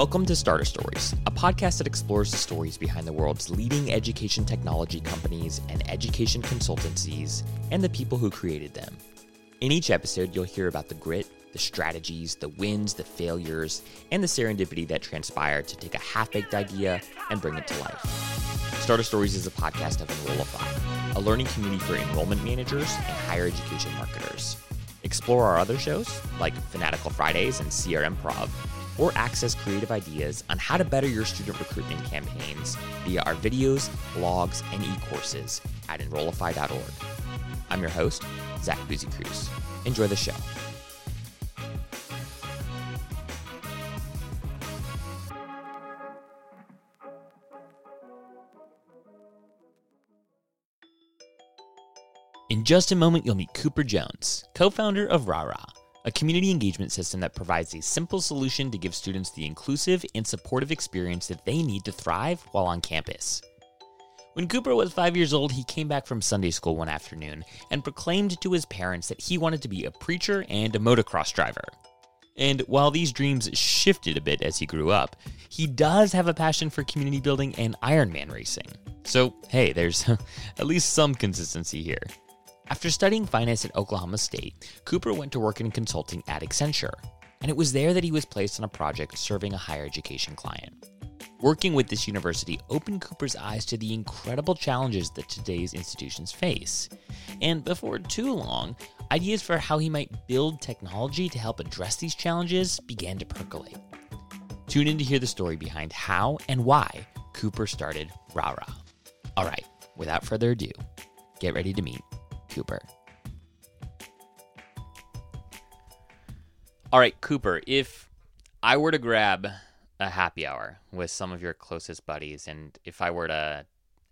Welcome to Starter Stories, a podcast that explores the stories behind the world's leading education technology companies and education consultancies and the people who created them. In each episode, you'll hear about the grit, the strategies, the wins, the failures, and the serendipity that transpired to take a half baked idea and bring it to life. Starter Stories is a podcast of Enrollify, a learning community for enrollment managers and higher education marketers. Explore our other shows, like Fanatical Fridays and CRM Prov, or access creative ideas on how to better your student recruitment campaigns via our videos, blogs, and e-courses at enrollify.org. I'm your host, Zach Busekrus. Enjoy the show. In just a moment, you'll meet Cooper Jones, co founder of Rah Rah a community engagement system that provides a simple solution to give students the inclusive and supportive experience that they need to thrive while on campus. When Cooper was five years old, he came back from Sunday school one afternoon and proclaimed to his parents that he wanted to be a preacher and a motocross driver. And while these dreams shifted a bit as he grew up, he does have a passion for community building and Ironman racing. So, hey, there's at least some consistency here. After studying finance at Oklahoma State, Cooper went to work in consulting at Accenture, and it was there that he was placed on a project serving a higher education client. Working with this university opened Cooper's eyes to the incredible challenges that today's institutions face. And before too long, ideas for how he might build technology to help address these challenges began to percolate. Tune in to hear the story behind how and why Cooper started Rah Rah. All right, without further ado, get ready to meet Cooper. All right, Cooper, if I were to grab a happy hour with some of your closest buddies and if I were to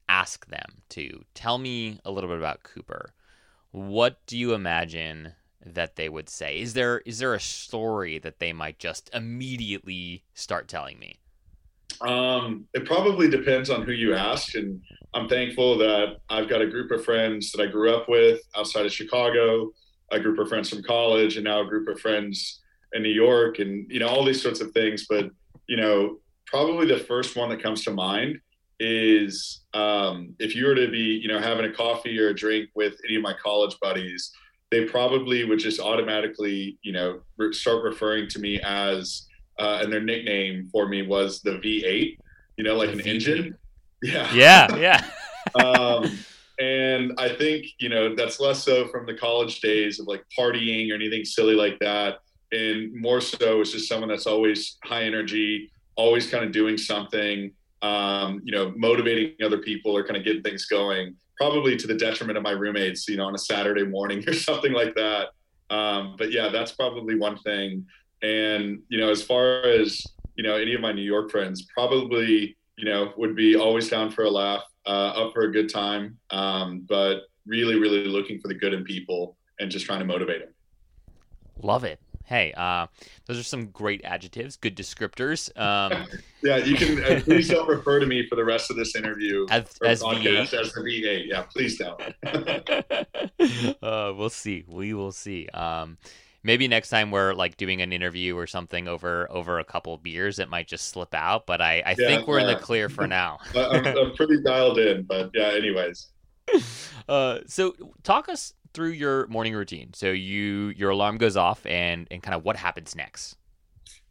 ask them to tell me a little bit about Cooper, what do you imagine that they would say? Is there is there a story that they might just immediately start telling me? Um, it probably depends on who you ask, and I'm thankful that I've got a group of friends that I grew up with outside of Chicago, a group of friends from college, and now a group of friends in New York, and you know all these sorts of things. But you know, probably the first one that comes to mind is um, if you were to be, you know, having a coffee or a drink with any of my college buddies, they probably would just automatically, you know, start referring to me as uh, and their nickname for me was the V8. You know, like the an V8. engine. Yeah. Yeah. Yeah. um, and I think you know that's less so from the college days of like partying or anything silly like that, and more so it's just someone that's always high energy, always kind of doing something. Um, you know, motivating other people or kind of getting things going. Probably to the detriment of my roommates, you know, on a Saturday morning or something like that. Um, but yeah, that's probably one thing. And, you know, as far as, you know, any of my New York friends, probably, you know, would be always down for a laugh, uh, up for a good time, um, but really, really looking for the good in people and just trying to motivate them. Love it. Hey, uh, those are some great adjectives, good descriptors. Um, yeah, you can. Uh, please don't refer to me for the rest of this interview as, as V8. As the V8. Yeah, please don't. uh, we'll see. We will see. Um, maybe next time we're like doing an interview or something over over a couple of beers, it might just slip out. But I, I yeah, think we're in the clear for now. I'm, I'm, pretty dialed in, but yeah. Anyways, uh, so talk us through your morning routine. So you your alarm goes off, and and kind of what happens next.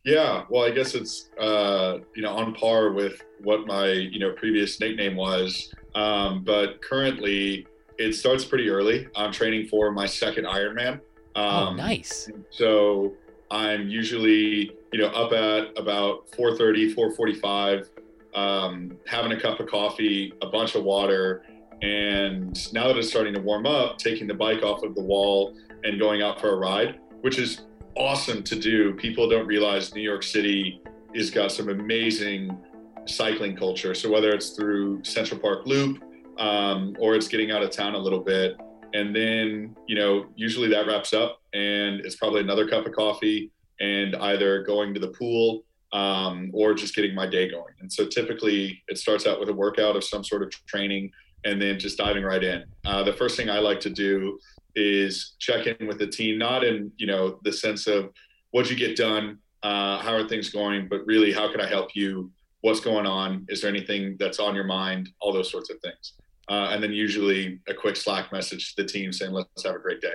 Yeah, well, I guess it's uh, you know on par with what my you know previous nickname was, um, but currently it starts pretty early. I'm training for my second Ironman. Oh, um, oh, nice. So I'm usually, you know, up at about 4:30, 4:45, um, having a cup of coffee, a bunch of water, and now that it's starting to warm up, taking the bike off of the wall and going out for a ride, which is awesome to do. People don't realize New York City has got some amazing cycling culture. So whether it's through Central Park Loop um, or it's getting out of town a little bit, and then you know usually that wraps up and it's probably another cup of coffee and either going to the pool um, or just getting my day going and so typically it starts out with a workout of some sort of training and then just diving right in uh, the first thing i like to do is check in with the team not in you know the sense of what'd you get done uh, how are things going, but really, how can I help you? What's going on? Is there anything that's on your mind? All those sorts of things. Uh, and then usually a quick Slack message to the team saying, let's have a great day.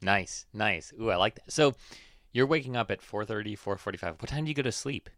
Nice, nice. Ooh, I like that. So you're waking up at 4.30, 4.45. What time do you go to sleep?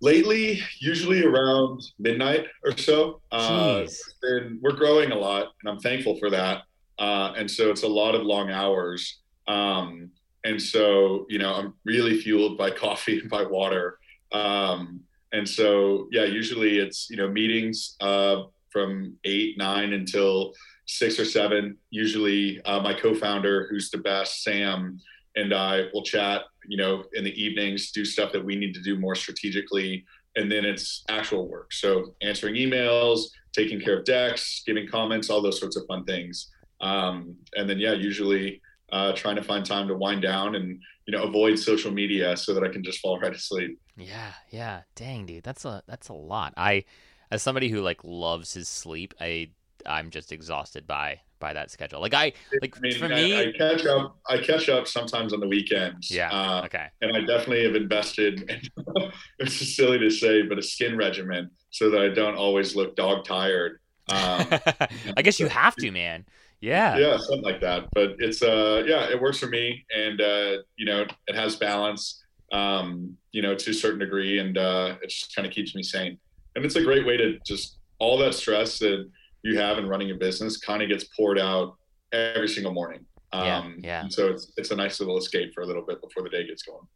Lately, usually around midnight or so. Uh, and we're growing a lot, and I'm thankful for that. Uh, and so it's a lot of long hours. Um, and so, you know, I'm really fueled by coffee and by water. Um, and so, yeah, usually it's, you know, meetings uh, from eight, nine until six or seven. Usually, uh, my co founder, who's the best, Sam, and I will chat, you know, in the evenings, do stuff that we need to do more strategically. And then it's actual work. So answering emails, taking care of decks, giving comments, all those sorts of fun things. Um, and then, yeah, usually uh, trying to find time to wind down and, you know, avoid social media so that I can just fall right asleep. Yeah. Yeah. Dang, dude. That's a, that's a lot. I, as somebody who like loves his sleep, I, I'm just exhausted by by that schedule. Like I like I mean, for I, me, I catch up. I catch up sometimes on the weekends. Yeah. Uh, okay. And I definitely have invested. In, it's just silly to say, but a skin regimen so that I don't always look dog tired. Um, I guess you have to, man. Yeah. Yeah, something like that. But it's uh, yeah, it works for me, and uh, you know, it has balance. Um, you know, to a certain degree, and uh, it just kind of keeps me sane. And it's a great way to just all that stress that you have in running a business kind of gets poured out every single morning. Um, yeah, yeah. So it's it's a nice little escape for a little bit before the day gets going.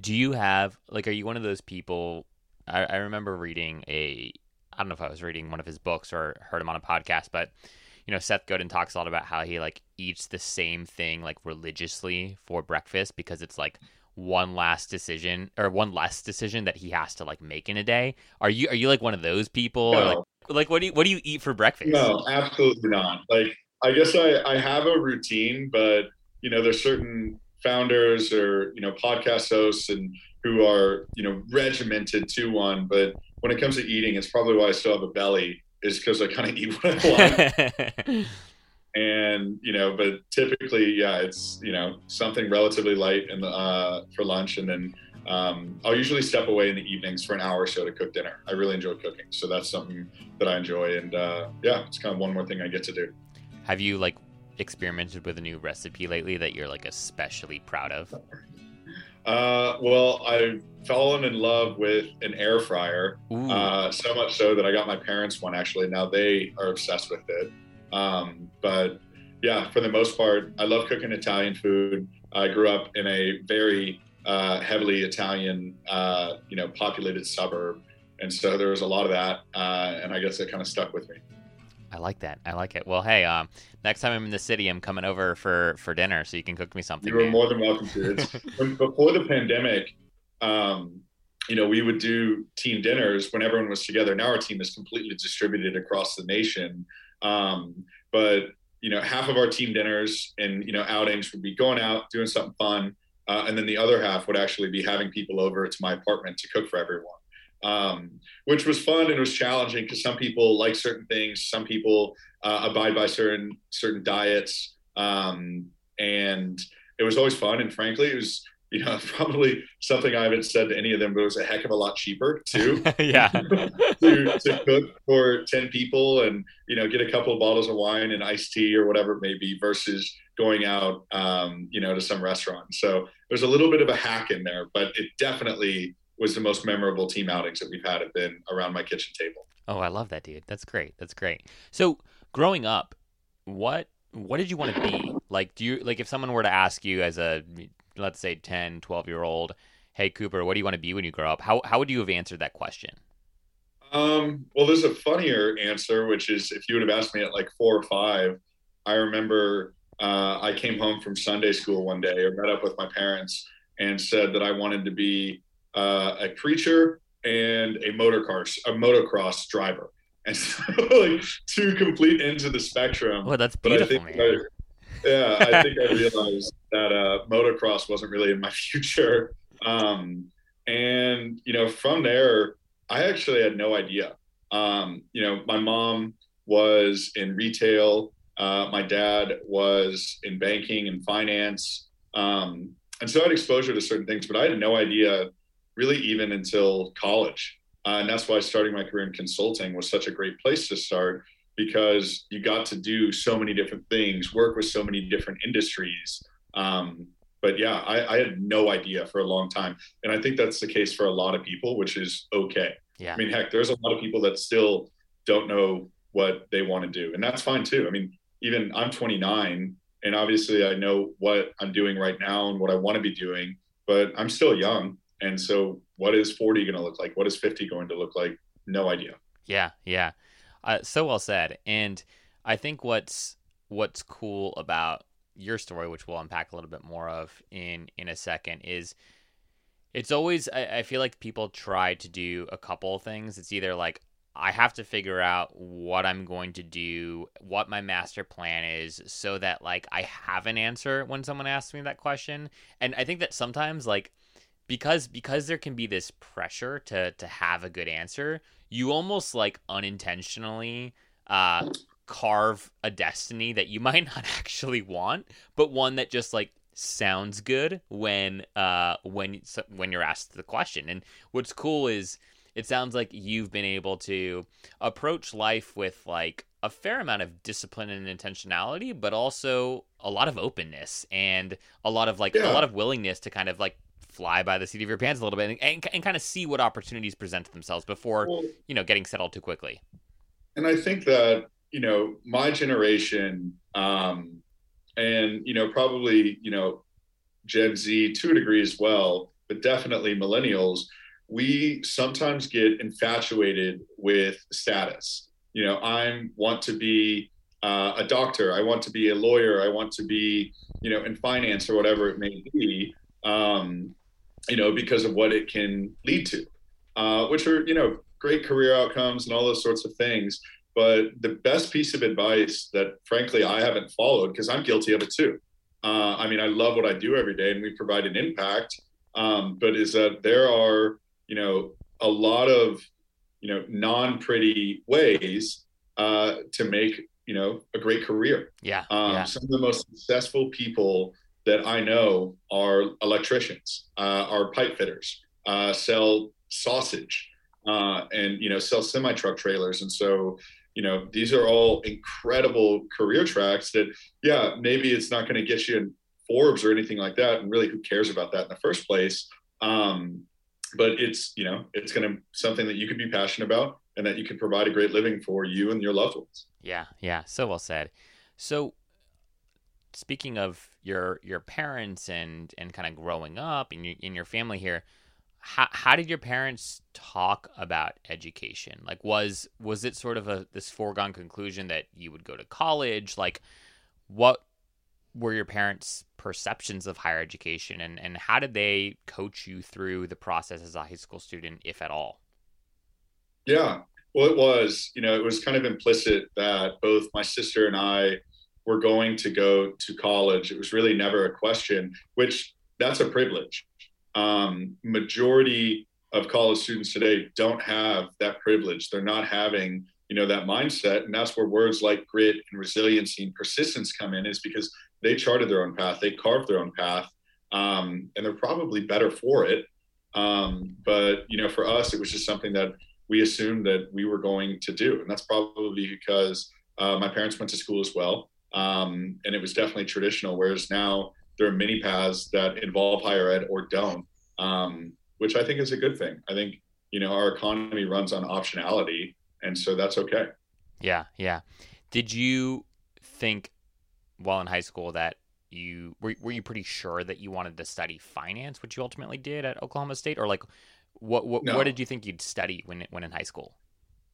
Do you have like? Are you one of those people? I, I remember reading a. I don't know if I was reading one of his books or heard him on a podcast, but you know, Seth Godin talks a lot about how he like eats the same thing like religiously for breakfast because it's like one last decision or one less decision that he has to like make in a day. Are you are you like one of those people? No. like like what do you what do you eat for breakfast? No, absolutely not. Like I guess I, I have a routine, but you know, there's certain founders or, you know, podcast hosts and who are, you know, regimented to one. But when it comes to eating, it's probably why I still have a belly, is because I kind of eat what I want. and you know but typically yeah it's you know something relatively light in the uh, for lunch and then um, I'll usually step away in the evenings for an hour or so to cook dinner. I really enjoy cooking, so that's something that I enjoy, and uh, yeah, it's kind of one more thing I get to do. Have you like experimented with a new recipe lately that you're like especially proud of? Uh, well, I've fallen in love with an air fryer, uh, so much so that I got my parents one actually. Now they are obsessed with it. Um, but yeah, for the most part, I love cooking Italian food. I grew up in a very uh, heavily Italian, uh, you know, populated suburb, and so there was a lot of that, uh, and I guess it kind of stuck with me. I like that. I like it. Well, hey, um, next time I'm in the city, I'm coming over for for dinner, so you can cook me something. You are more than welcome to. It's, before the pandemic, um, you know, we would do team dinners when everyone was together. Now our team is completely distributed across the nation, um, but you know, half of our team dinners and you know outings would be going out, doing something fun, uh, and then the other half would actually be having people over to my apartment to cook for everyone, um, which was fun and was challenging because some people like certain things, some people uh, abide by certain certain diets, um, and it was always fun. And frankly, it was you know, probably something I haven't said to any of them, but it was a heck of a lot cheaper too. yeah. to, to cook for 10 people and, you know, get a couple of bottles of wine and iced tea or whatever it may be versus going out, um, you know, to some restaurant. So there's a little bit of a hack in there, but it definitely was the most memorable team outings that we've had have been around my kitchen table. Oh, I love that, dude. That's great. That's great. So growing up, what what did you want to be? Like, do you like if someone were to ask you as a let's say 10, 12 year old, hey Cooper, what do you want to be when you grow up? How how would you have answered that question? Um, well, there's a funnier answer, which is if you would have asked me at like four or five, I remember uh, I came home from Sunday school one day or met up with my parents and said that I wanted to be uh, a preacher and a motor car, a motocross driver. And so, like two complete ends of the spectrum. Well, that's beautiful, man. I, yeah, I think I realized that uh, motocross wasn't really in my future. Um, and you know, from there, I actually had no idea. Um, you know, my mom was in retail. Uh, my dad was in banking and finance. Um, and so I had exposure to certain things, but I had no idea really even until college. Uh, and that's why starting my career in consulting was such a great place to start because you got to do so many different things, work with so many different industries. Um, but yeah, I, I, had no idea for a long time. And I think that's the case for a lot of people, which is okay. Yeah. I mean, heck, there's a lot of people that still don't know what they want to do. And that's fine too. I mean, even I'm 29 and obviously I know what I'm doing right now and what I want to be doing, but I'm still young. And so what is 40 going to look like? What is 50 going to look like? No idea. Yeah. Yeah. Uh, so well said. And I think what's, what's cool about your story, which we'll unpack a little bit more of in, in a second is, it's always I, I, feel like people try to do a couple of things it's either like I have to figure out what I'm going to do, what my master plan is, so that like I have an answer when someone asks me that question. And I think that sometimes like because because there can be this pressure to to have a good answer, you almost like unintentionally uh carve a destiny that you might not actually want, but one that just like sounds good when uh when when you're asked the question. And what's cool is it sounds like you've been able to approach life with like a fair amount of discipline and intentionality, but also a lot of openness and a lot of like yeah. a lot of willingness to kind of like fly by the seat of your pants a little bit and, and, and kind of see what opportunities present themselves before well, you know getting settled too quickly. And I think that you know my generation, um, and you know probably you know Gen Z to a degree as well, but definitely millennials we sometimes get infatuated with status. You know, I want to be uh, a doctor, I want to be a lawyer, I want to be, you know, in finance or whatever it may be, um, you know, because of what it can lead to, uh, which are, you know, great career outcomes and all those sorts of things. But the best piece of advice that, frankly, I haven't followed because I'm guilty of it too. Uh, I mean, I love what I do every day and we provide an impact. Um, but is that there are you know, a lot of, you know, non pretty ways uh, to make, you know, a great career. Yeah, um, yeah. Some of the most successful people that I know are electricians, uh, are pipe fitters, uh, sell sausage, uh, and you know, sell semi truck trailers. And so, you know, these are all incredible career tracks that, yeah, maybe it's not going to get you in Forbes or anything like that. And really, who cares about that in the first place? Um, but it's you know it's going to something that you could be passionate about and that you can provide a great living for you and your loved ones yeah yeah so well said so speaking of your your parents and and kind of growing up in your, in your family here how, how did your parents talk about education? Like was was it sort of a this foregone conclusion that you would go to college? Like what were your parents perceptions of higher education and, and how did they coach you through the process as a high school student, if at all? Yeah, well, it was, you know, it was kind of implicit that both my sister and I were going to go to college. It was really never a question, which that's a privilege. Um, majority of college students today don't have that privilege. They're not having, you know, that mindset. And that's where words like grit and resiliency and persistence come in, is because they charted their own path, they carved their own path, um, and they're probably better for it. Um, but you know, for us, it was just something that we assumed that we were going to do, and that's probably because uh, my parents went to school as well, um, and it was definitely traditional. Whereas now there are many paths that involve higher ed or don't, um, which I think is a good thing. I think you know our economy runs on optionality, and so that's okay. Yeah, yeah. Did you think while in high school that you were, were you pretty sure that you wanted to study finance, which you ultimately did at Oklahoma State, or like what what, no. what did you think you'd study when when in high school?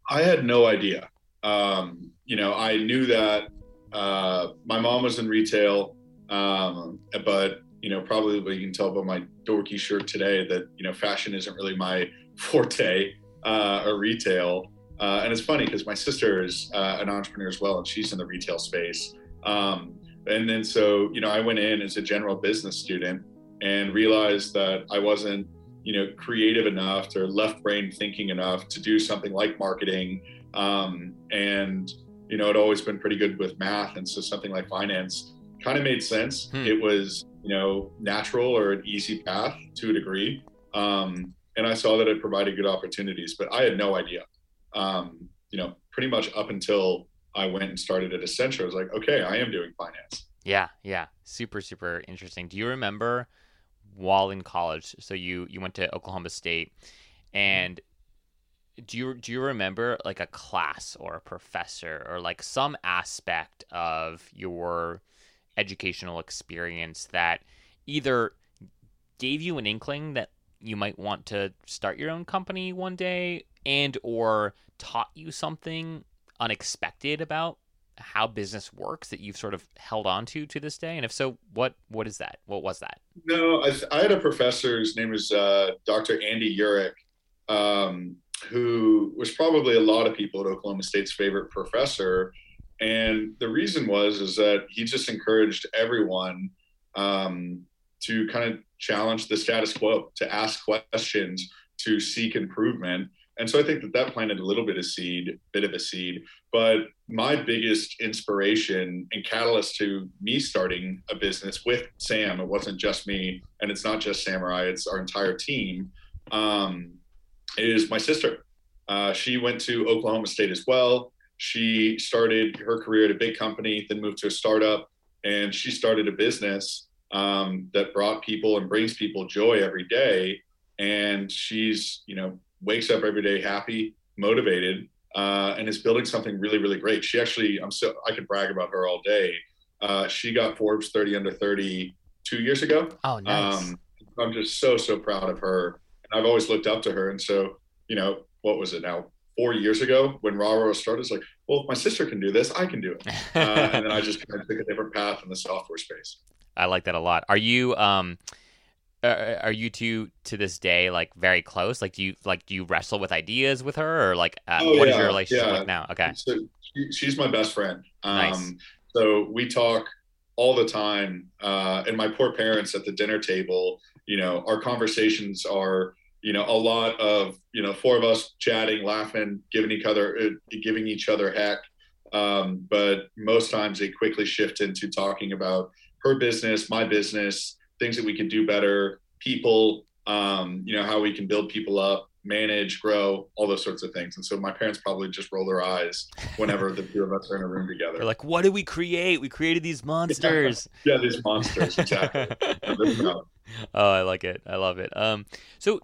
I had no idea. Um, you know, I knew that uh, my mom was in retail, um, but you know, probably you can tell by my dorky shirt today that you know, fashion isn't really my forte uh, or retail. Uh, and it's funny because my sister is uh, an entrepreneur as well, and she's in the retail space. Um, and then so, you know, I went in as a general business student and realized that I wasn't, you know, creative enough or left brain thinking enough to do something like marketing. Um, and, you know, it always been pretty good with math. And so something like finance kind of made sense. Hmm. It was you know, natural or an easy path to a degree. Um, and I saw that it provided good opportunities, but I had no idea. Um, you know, pretty much up until I went and started at Accenture, I was like, okay, I am doing finance. Yeah, yeah, super, super interesting. Do you remember while in college? So you you went to Oklahoma State, and do you do you remember like a class or a professor or like some aspect of your educational experience that either gave you an inkling that you might want to start your own company one day and or taught you something unexpected about how business works that you've sort of held on to to this day? And if so what what is that? What was that? No i, I had a professor whose name was uh, dr andy urich. Um, who was probably a lot of people at oklahoma state's favorite professor and the reason was is that he just encouraged everyone um, to kind of challenge the status quo, to ask questions, to seek improvement. And so I think that that planted a little bit of seed, bit of a seed. But my biggest inspiration and catalyst to me starting a business with Sam, it wasn't just me, and it's not just Samurai, it's our entire team, um, is my sister. Uh, she went to Oklahoma State as well. She started her career at a big company, then moved to a startup, and she started a business um, that brought people and brings people joy every day. And she's, you know, wakes up every day happy, motivated, uh, and is building something really, really great. She actually, I'm so I could brag about her all day. Uh, she got Forbes 30 under 30 two years ago. Oh, nice. Um, I'm just so so proud of her, I've always looked up to her. And so, you know, what was it now? four years ago when Rah started, it's like, well, if my sister can do this, I can do it. Uh, and then I just kind of took a different path in the software space. I like that a lot. Are you um are you two to this day like very close? Like do you like do you wrestle with ideas with her or like uh, oh, what yeah, is your relationship yeah. now? Okay. So she, she's my best friend. Um, nice. so we talk all the time uh, and my poor parents at the dinner table, you know, our conversations are you know, a lot of, you know, four of us chatting, laughing, giving each other, uh, giving each other heck. Um, but most times they quickly shift into talking about her business, my business, things that we can do better, people, um, you know, how we can build people up, manage, grow, all those sorts of things. And so my parents probably just roll their eyes whenever the two of us are in a room together. They're like, what did we create? We created these monsters. yeah, yeah these monsters, exactly. oh, I like it. I love it. Um, so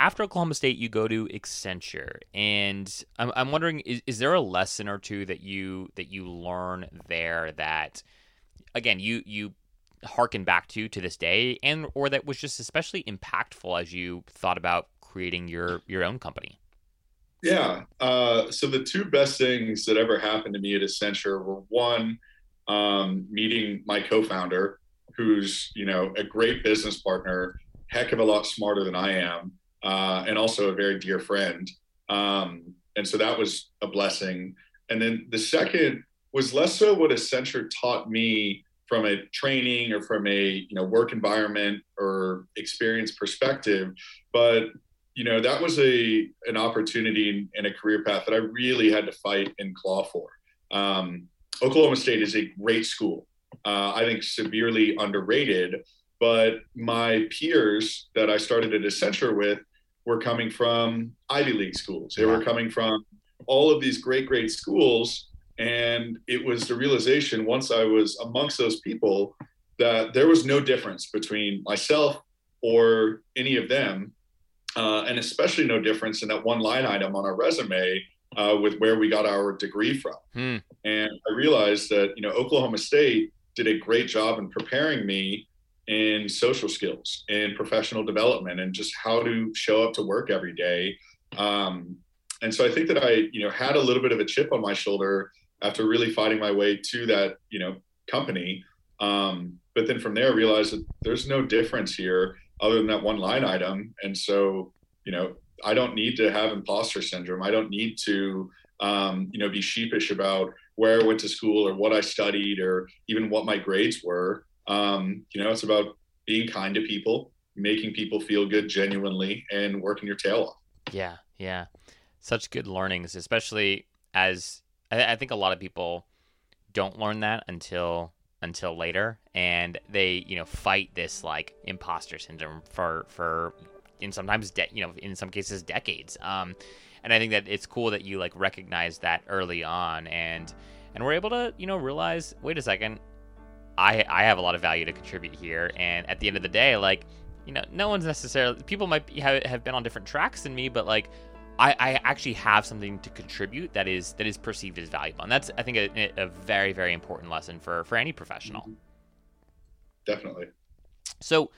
after Oklahoma State, you go to Accenture, and I'm, I'm wondering, is, is there a lesson or two that you that you learn there that, again, you you harken back to to this day, and or that was just especially impactful as you thought about creating your your own company? Yeah. Uh, so the two best things that ever happened to me at Accenture were one, um, meeting my co-founder, who's you know a great business partner, heck of a lot smarter than I am uh, and also a very dear friend. Um, and so that was a blessing. And then the second was less so what a Accenture taught me from a training or from a you know work environment or experience perspective, but you know that was a an opportunity and a career path that I really had to fight and claw for. Um, Oklahoma State is a great school. Uh, I think severely underrated, but my peers that I started at Accenture with were coming from Ivy League schools. They were coming from all of these great, great schools. And it was the realization once I was amongst those people that there was no difference between myself or any of them, uh, and especially no difference in that one line item on our resume uh, with where we got our degree from. Hmm. And I realized that you know Oklahoma State did a great job in preparing me in social skills and professional development and just how to show up to work every day. Um, and so I think that I, you know, had a little bit of a chip on my shoulder after really fighting my way to that, you know, company. Um, but then from there, I realized that there's no difference here other than that one line item. And so, you know, I don't need to have imposter syndrome. I don't need to, um, you know, be sheepish about where I went to school or what I studied or even what my grades were. Um, you know, it's about being kind to people, making people feel good genuinely, and working your tail off. Yeah, yeah. Such good learnings, especially as I, I think a lot of people don't learn that until until later, and they you know fight this like imposter syndrome for for in sometimes de- you know in some cases decades. Um, and I think that it's cool that you like recognize that early on and and we're able to you know realize wait a second I I have a lot of value to contribute here. And at the end of the day like you know no one's necessarily people might be, have, have been on different tracks than me but like I, I actually have something to contribute that is that is perceived as valuable. And that's I think a, a very very important lesson for for any professional. Mm-hmm. definitely. So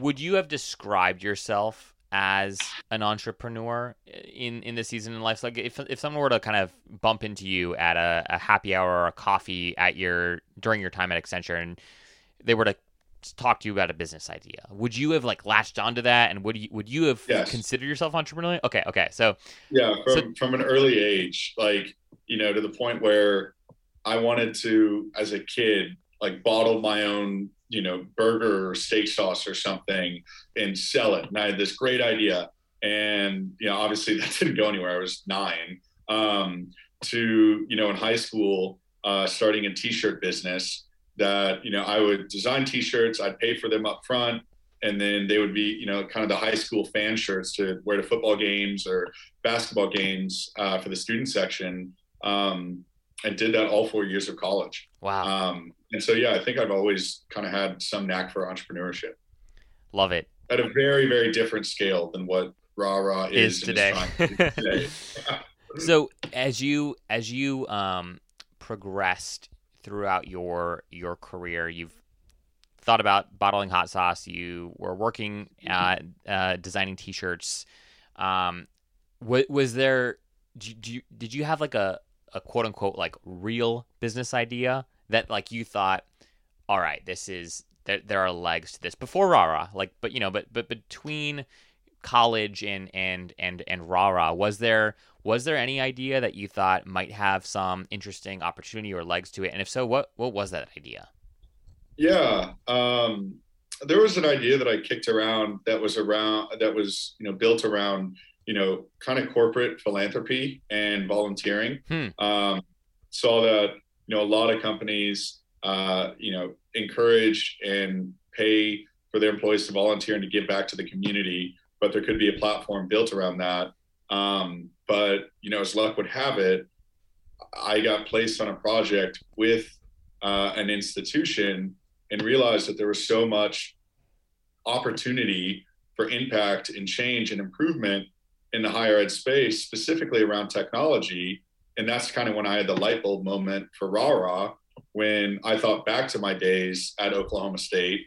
would you have described yourself as an entrepreneur in in the season in life? like if if someone were to kind of bump into you at a, a happy hour or a coffee at your during your time at Accenture and they were to talk to you about a business idea, would you have like latched onto that and would you would you have yes. considered yourself entrepreneurial? Okay, okay. So yeah, from so, from an early age, like, you know, to the point where I wanted to as a kid like bottle my own you know, burger or steak sauce or something and sell it. And I had this great idea. And, you know, obviously that didn't go anywhere. I was nine. Um, to, you know, in high school, uh, starting a t shirt business that, you know, I would design t shirts, I'd pay for them up front. And then they would be, you know, kind of the high school fan shirts to wear to football games or basketball games uh, for the student section. Um, I did that all four years of college. Wow. Um, and so, yeah, I think I've always kind of had some knack for entrepreneurship. Love it. At a very, very different scale than what Rah Rah is, is today. today. so as you as you um, progressed throughout your your career, you've thought about bottling hot sauce. You were working at uh, designing T-shirts. Um, was, was there? Did you, did you have like a a quote unquote like real business idea that like you thought, all right, this is there, there are legs to this before Rah, like, but you know, but but between college and and and and Rah, was there was there any idea that you thought might have some interesting opportunity or legs to it? And if so, what what was that idea? Yeah, um, there was an idea that I kicked around that was around that was you know built around you know kind of corporate philanthropy and volunteering. Hmm. Um, saw that you know, a lot of companies, uh, you know, encourage and pay for their employees to volunteer and to give back to the community. But there could be a platform built around that. Um, but you know, as luck would have it, I got placed on a project with uh, an institution and realized that there was so much opportunity for impact and change and improvement in the higher ed space, specifically around technology, and that's kind of when I had the light bulb moment for Rah when I thought back to my days at Oklahoma State.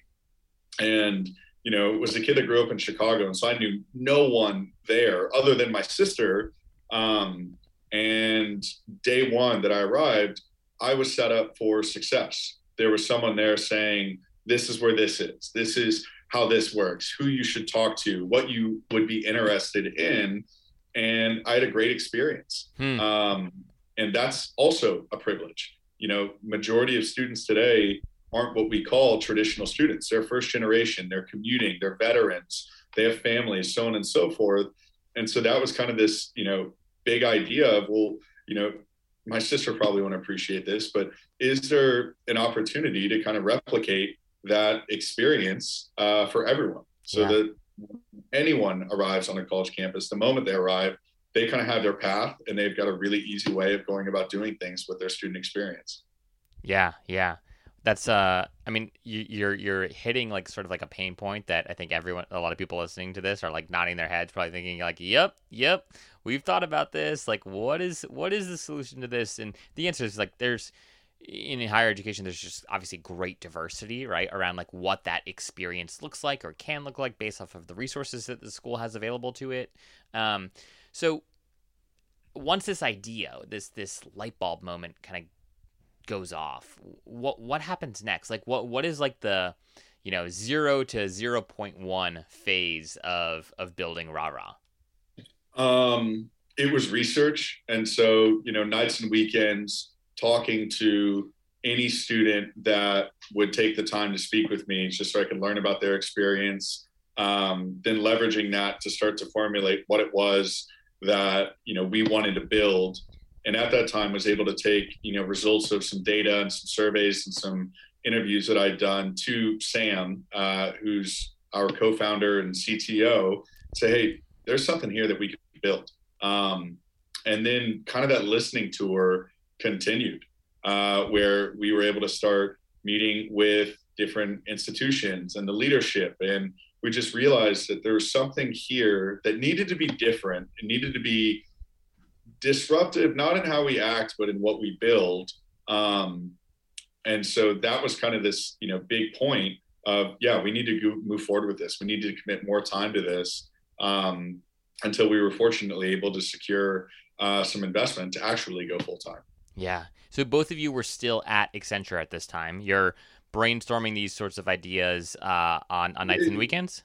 And, you know, was a kid that grew up in Chicago. And so I knew no one there other than my sister. Um, and day one that I arrived, I was set up for success. There was someone there saying, This is where this is. This is how this works, who you should talk to, what you would be interested in and I had a great experience. Hmm. Um, and that's also a privilege. You know, majority of students today aren't what we call traditional students. They're first generation, they're commuting, they're veterans, they have families, so on and so forth. And so that was kind of this, you know, big idea of, well, you know, my sister probably won't appreciate this, but is there an opportunity to kind of replicate that experience uh, for everyone so yeah. that anyone arrives on a college campus, the moment they arrive, they kind of have their path and they've got a really easy way of going about doing things with their student experience. Yeah, yeah. That's uh I mean you, you're you're hitting like sort of like a pain point that I think everyone a lot of people listening to this are like nodding their heads probably thinking like yep yep we've thought about this like what is what is the solution to this and the answer is like there's in higher education there's just obviously great diversity right around like what that experience looks like or can look like based off of the resources that the school has available to it. Um, so once this idea this this light bulb moment kind of goes off what what happens next? Like what what is like the you know 0 to 0.1 phase of of building rah um it was research and so you know nights and weekends talking to any student that would take the time to speak with me just so I could learn about their experience. Um, then leveraging that to start to formulate what it was that you know we wanted to build and at that time was able to take you know results of some data and some surveys and some interviews that I'd done to Sam, uh, who's our co-founder and CTO, say, hey, there's something here that we could build. Um, and then kind of that listening tour continued, uh, where we were able to start meeting with different institutions and the leadership and we just realized that there was something here that needed to be different. It needed to be disruptive, not in how we act, but in what we build. Um, and so that was kind of this, you know, big point of, yeah, we need to go, move forward with this. We need to commit more time to this um, until we were fortunately able to secure uh, some investment to actually go full time. Yeah. So both of you were still at Accenture at this time. You're brainstorming these sorts of ideas uh, on on nights and weekends.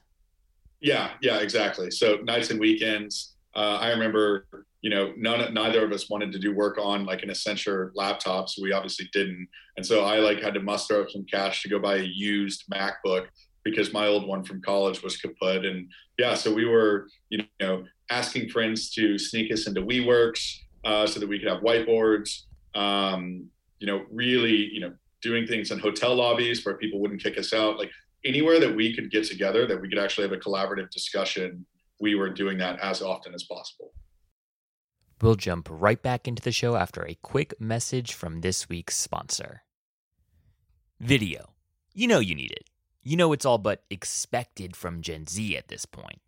Yeah, yeah, exactly. So nights and weekends. Uh, I remember, you know, none, neither of us wanted to do work on like an Accenture laptop, so we obviously didn't. And so I like had to muster up some cash to go buy a used MacBook because my old one from college was kaput. And yeah, so we were, you know, asking friends to sneak us into WeWorks uh, so that we could have whiteboards. Um, you know, really, you know, doing things in hotel lobbies where people wouldn't kick us out. Like anywhere that we could get together, that we could actually have a collaborative discussion, we were doing that as often as possible. We'll jump right back into the show after a quick message from this week's sponsor. Video. You know you need it. You know it's all but expected from Gen Z at this point.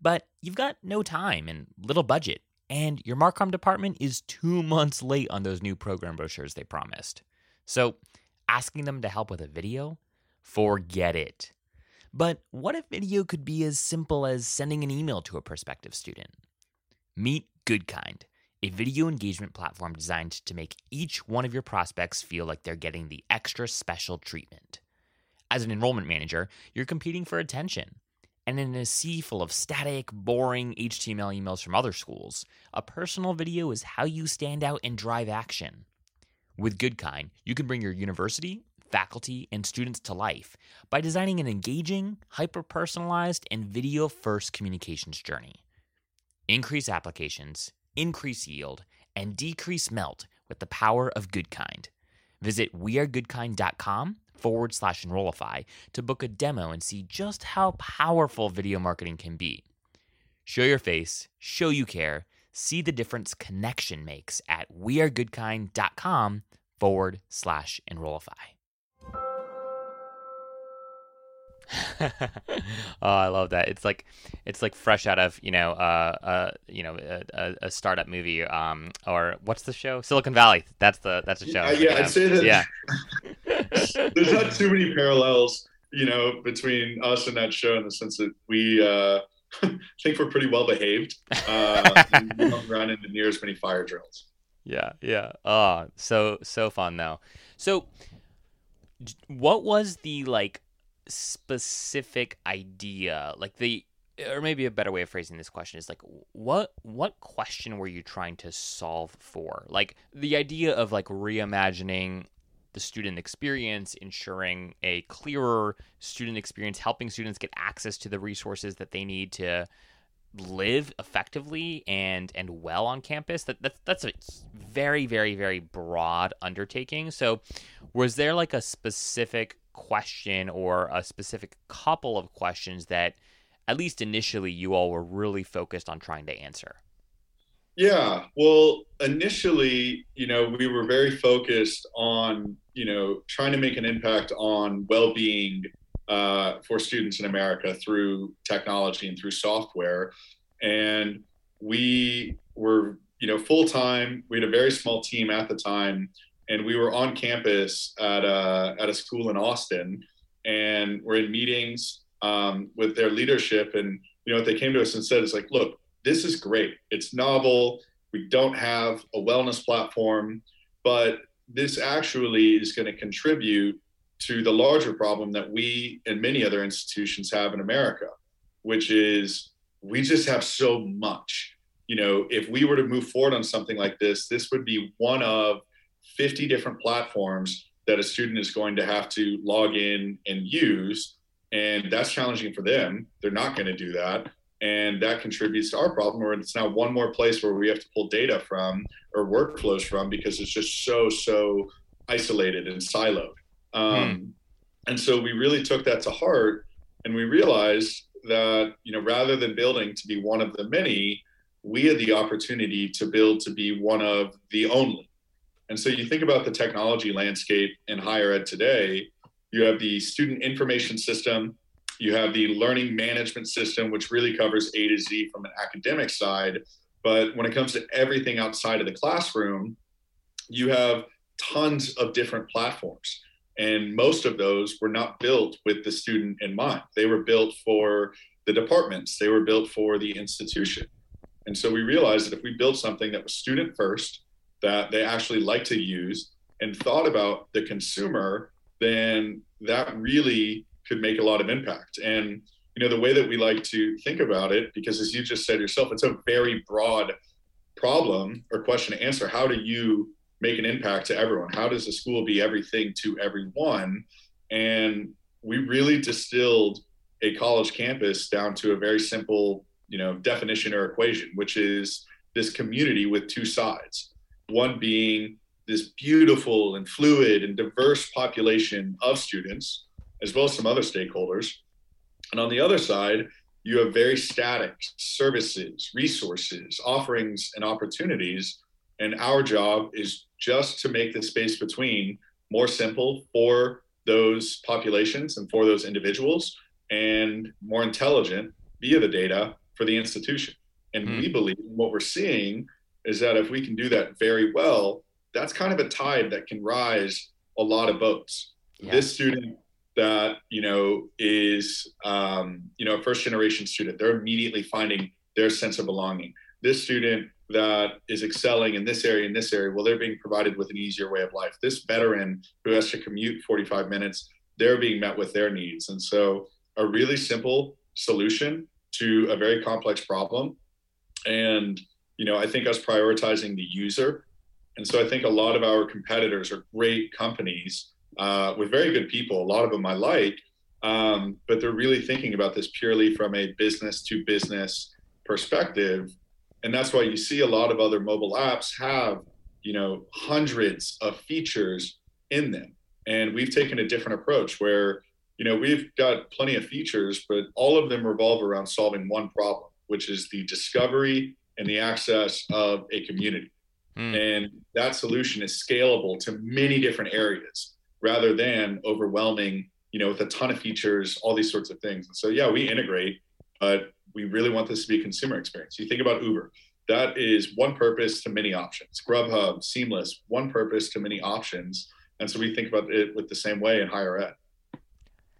But you've got no time and little budget, and your Marcom department is two months late on those new program brochures they promised. So asking them to help with a video? Forget it. But what if video could be as simple as sending an email to a prospective student? Meet Goodkind, a video engagement platform designed to make each one of your prospects feel like they're getting the extra special treatment. As an enrollment manager, you're competing for attention. And in a sea full of static, boring HTML emails from other schools, a personal video is how you stand out and drive action. With Goodkind, you can bring your university, faculty, and students to life by designing an engaging, hyper personalized, and video first communications journey. Increase applications, increase yield, and decrease melt with the power of Goodkind. Visit wearegoodkind.com forward slash enrollify to book a demo and see just how powerful video marketing can be. Show your face, show you care, see the difference connection makes at wearegoodkind.com forward slash enrollify. oh, I love that. It's like it's like fresh out of you know uh, uh you know a, a startup movie um or what's the show Silicon Valley. That's the that's the show. Yeah, yeah I'd say that. Yeah. there's not too many parallels you know between us and that show in the sense that we uh think we're pretty well behaved. Uh, we don't run into near as many fire drills. Yeah, yeah. Oh, so so fun though. So, what was the like specific idea? Like the, or maybe a better way of phrasing this question is like, what what question were you trying to solve for? Like the idea of like reimagining the student experience, ensuring a clearer student experience, helping students get access to the resources that they need to live effectively and and well on campus. That that's that's a very very very broad undertaking. So was there like a specific question or a specific couple of questions that at least initially you all were really focused on trying to answer? Yeah, well, initially, you know, we were very focused on, you know, trying to make an impact on well-being uh, for students in America through technology and through software, and we were, you know, full time. We had a very small team at the time, and we were on campus at a at a school in Austin, and we're in meetings um, with their leadership, and you know, what they came to us and said, "It's like, look." this is great. It's novel. We don't have a wellness platform, but this actually is going to contribute to the larger problem that we and many other institutions have in America, which is we just have so much. You know, if we were to move forward on something like this, this would be one of 50 different platforms that a student is going to have to log in and use. And that's challenging for them. They're not going to do that. And that contributes to our problem where it's now one more place where we have to pull data from or workflows from because it's just so, so isolated and siloed. Um, hmm. And so we really took that to heart and we realized that, you know, rather than building to be one of the many, we had the opportunity to build to be one of the only. And so you think about the technology landscape in higher ed today, you have the student information system, you have the learning management system, which really covers A to Z from an academic side. But when it comes to everything outside of the classroom, you have tons of different platforms. And most of those were not built with the student in mind. They were built for the departments, they were built for the institution. And so we realized that if we built something that was student first, that they actually like to use, and thought about the consumer, then that really could make a lot of impact. And you know, the way that we like to think about it, because as you just said yourself, it's a very broad problem or question to answer. How do you make an impact to everyone? How does a school be everything to everyone? And we really distilled a college campus down to a very simple, you know, definition or equation, which is this community with two sides. One being this beautiful and fluid and diverse population of students, as well as some other stakeholders. And on the other side, you have very static services, resources, offerings, and opportunities. And our job is just to make the space between more simple for those populations and for those individuals and more intelligent via the data for the institution. And mm. we believe what we're seeing is that if we can do that very well, that's kind of a tide that can rise a lot of boats. Yeah. This student that you know is um, you know a first generation student, they're immediately finding their sense of belonging. This student that is excelling in this area in this area, well, they're being provided with an easier way of life. This veteran who has to commute 45 minutes, they're being met with their needs, and so a really simple solution to a very complex problem. And you know, I think us prioritizing the user and so I think a lot of our competitors are great companies uh, with very good people. A lot of them I like, um, but they're really thinking about this purely from a business to business perspective. And that's why you see a lot of other mobile apps have, you know, hundreds of features in them. And we've taken a different approach where, you know, we've got plenty of features, but all of them revolve around solving one problem, which is the discovery and the access of a community. Mm. And that solution is scalable to many different areas rather than overwhelming, you know, with a ton of features, all these sorts of things. And so, yeah, we integrate, but we really want this to be a consumer experience. You think about Uber, that is one purpose to many options. Grubhub, Seamless, one purpose to many options. And so we think about it with the same way in higher ed.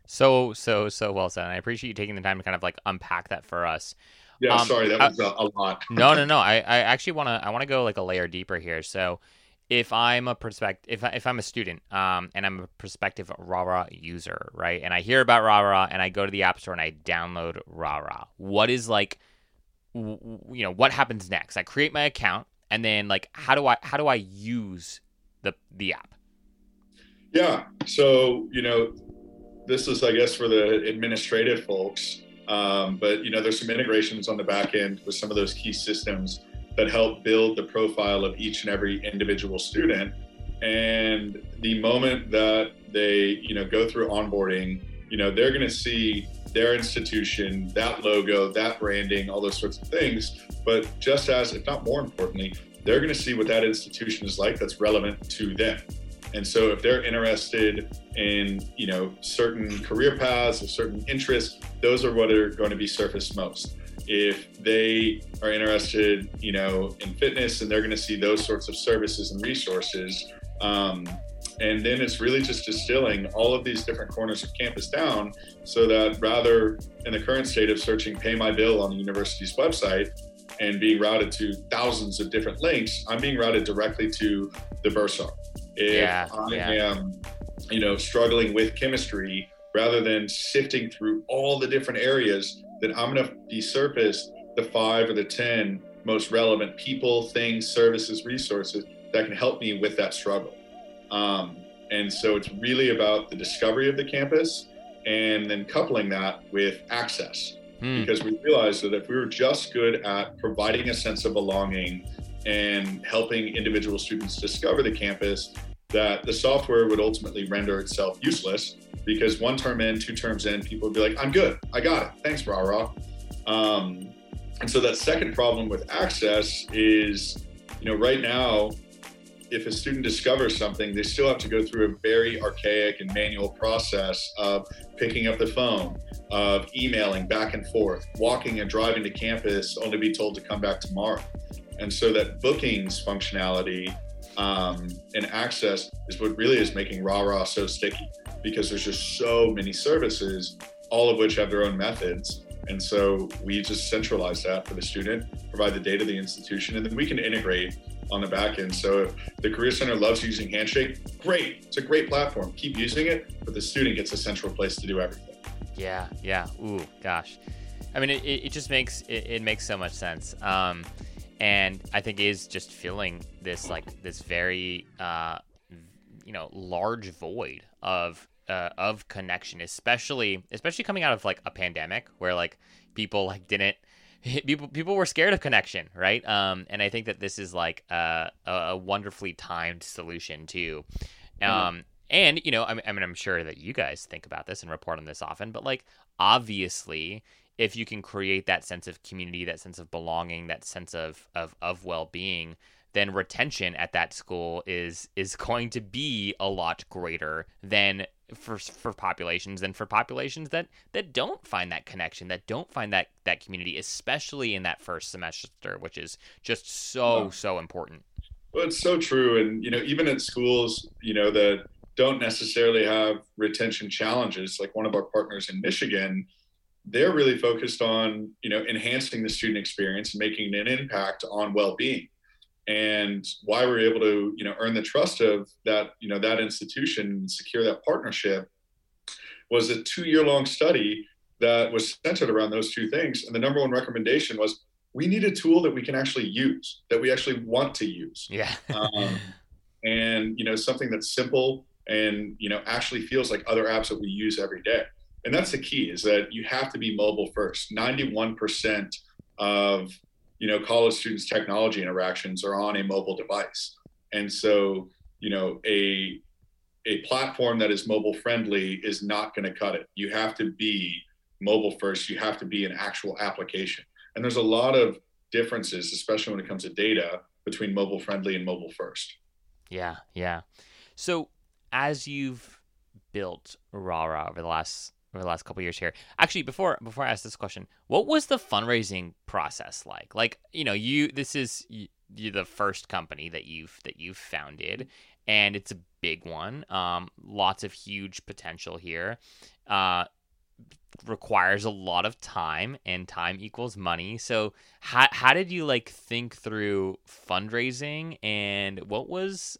So, so, so well said. I appreciate you taking the time to kind of like unpack that for us. Yeah, um, sorry, that was a, a lot. no, no, no. I, I actually want to I want to go like a layer deeper here. So, if I'm a prospect, if if I'm a student, um, and I'm a prospective Rah Rah user, right, and I hear about Rah Rah, and I go to the App Store and I download Rah Rah, what is like, w- you know, what happens next? I create my account, and then like, how do I how do I use the the app? Yeah, so you know, this is I guess for the administrative folks. Um, but you know, there's some integrations on the back end with some of those key systems that help build the profile of each and every individual student. And the moment that they, you know, go through onboarding, you know, they're going to see their institution, that logo, that branding, all those sorts of things. But just as, if not more importantly, they're going to see what that institution is like that's relevant to them. And so if they're interested in, you know, certain career paths or certain interests, those are what are going to be surfaced most. If they are interested, you know, in fitness and they're going to see those sorts of services and resources. Um, and then it's really just distilling all of these different corners of campus down so that rather in the current state of searching pay my bill on the university's website and being routed to thousands of different links, I'm being routed directly to the Bursar if yeah, I yeah. am, you know, struggling with chemistry rather than sifting through all the different areas, then I'm going to be surfaced the five or the 10 most relevant people, things, services, resources that can help me with that struggle. Um, and so it's really about the discovery of the campus and then coupling that with access. hmm. because we realized that if we were just good at providing a sense of belonging and helping individual students discover the campus, that the software would ultimately render itself useless because one term in, two terms in, people would be like, I'm good, I got it, thanks, Rah Rah. Um, and so that second problem with access is, you know, right now, if a student discovers something, they still have to go through a very archaic and manual process of picking up the phone, of emailing back and forth, walking and driving to campus only to be told to come back tomorrow. And so that bookings functionality um, and access is what really is making Rah so sticky because there's just so many services, all of which have their own methods. And so we just centralize that for the student, provide the data to the institution, and then we can integrate on the back end. So if the Career Center loves using Handshake, great. It's a great platform. Keep using it, but the student gets a central place to do everything. Yeah, yeah. Ooh, gosh. I mean, it, it just makes it, it makes so much sense. Um, and I think is just filling this like this very uh, you know large void of uh, of connection, especially especially coming out of like a pandemic where like people like didn't people people were scared of connection, right? Um, and I think that this is like a, a wonderfully timed solution too. Mm-hmm. Um, mm-hmm. and you know, I mean, I mean, I'm sure that you guys think about this and report on this often, but like obviously, if you can create that sense of community, that sense of belonging, that sense of of of well being, then retention at that school is is going to be a lot greater than for for populations than for populations that that don't find that connection, that don't find that that community, especially in that first semester, which is just so so important. Well, it's so true, and you know, even at schools, you know that don't necessarily have retention challenges, like one of our partners in Michigan they're really focused on you know enhancing the student experience and making an impact on well-being. And why we're able to you know earn the trust of that you know that institution and secure that partnership was a two-year-long study that was centered around those two things. And the number one recommendation was we need a tool that we can actually use that we actually want to use. Yeah. Um, and you know something that's simple and you know actually feels like other apps that we use every day and that's the key is that you have to be mobile first. 91% of you know college students technology interactions are on a mobile device. And so you know a a platform that is mobile friendly is not going to cut it. You have to be mobile first. You have to be an actual application. And there's a lot of differences especially when it comes to data between mobile friendly and mobile first. Yeah yeah. So as you've built Rah Rah over the last over the last couple years here. Actually, before before I ask this question, what was the fundraising process like? Like, you know, you this is you, you're the first company that you've that you've founded, and it's a big one. Um, lots of huge potential here. Uh, requires a lot of time, and time equals money. So, how how did you like think through fundraising, and what was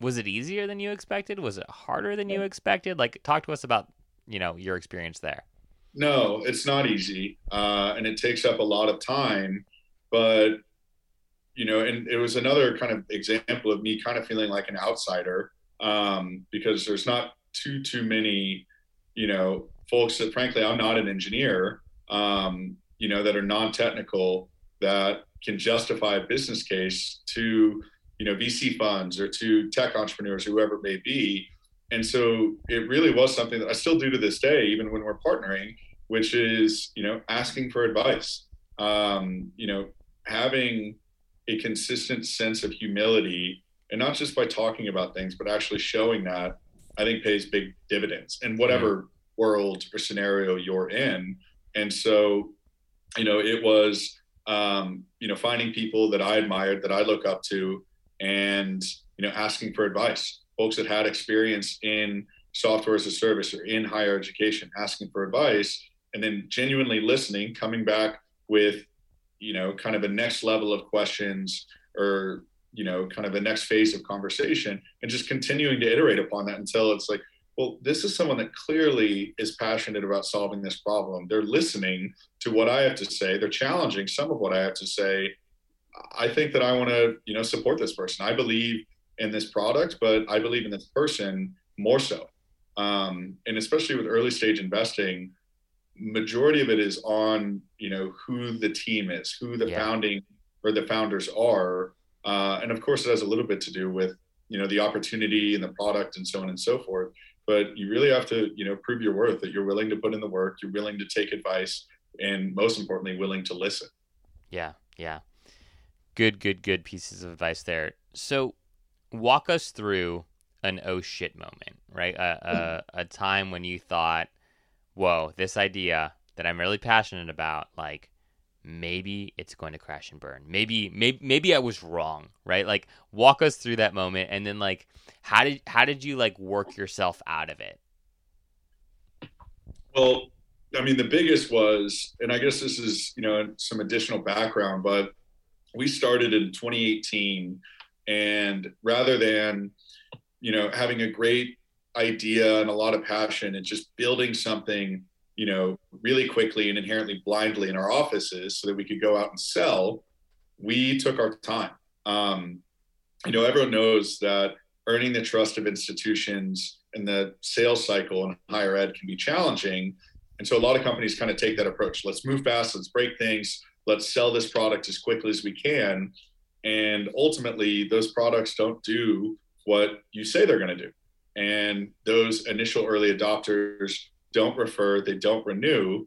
was it easier than you expected? Was it harder than you expected? Like, talk to us about you know your experience there? No it's not easy uh, and it takes up a lot of time but you know and it was another kind of example of me kind of feeling like an outsider um, because there's not too too many you know folks that frankly i'm not an engineer um, you know that are non-technical that can justify a business case to you know vc funds or to tech entrepreneurs whoever it may be and so it really was something that I still do to this day, even when we're partnering, which is you know asking for advice. Um, you know, having a consistent sense of humility, and not just by talking about things, but actually showing that, I think pays big dividends in whatever mm-hmm. world or scenario you're in. And so, you know, it was um, you know finding people that I admired, that I look up to, and you know asking for advice folks that had experience in software as a service or in higher education asking for advice and then genuinely listening coming back with you know kind of a next level of questions or you know kind of the next phase of conversation and just continuing to iterate upon that until it's like well this is someone that clearly is passionate about solving this problem. They're listening to what i have to say. They're challenging some of what i have to say. I think that i want to you know support this person. I believe in this product, but I believe in this person more so. Um, and especially with early stage investing, majority of it is on you know who the team is, who the yeah. founding or the founders are, uh, and of course it has a little bit to do with you know the opportunity and the product and so on and so forth. But you really have to you know prove your worth that you're willing to put in the work, you're willing to take advice, and most importantly, willing to listen. Yeah, yeah. Good, good, good pieces of advice there. So, walk us through an oh shit moment, right? A, a, a time when you thought, whoa, this idea that I'm really passionate about, like maybe it's going to crash and burn. Maybe maybe maybe I was wrong, right? Like walk us through that moment and then like how did how did you like work yourself out of it? Well, I mean the biggest was and I guess this is, you know, some additional background, but we started in 2018 and rather than you know having a great idea and a lot of passion and just building something you know really quickly and inherently blindly in our offices so that we could go out and sell we took our time. Um, you know everyone knows that earning the trust of institutions and the sales cycle in higher ed can be challenging. And so a lot of companies kind of take that approach. Let's move fast let's break things let's sell this product as quickly as we can and ultimately those products don't do what you say they're going to do and those initial early adopters don't refer, they don't renew.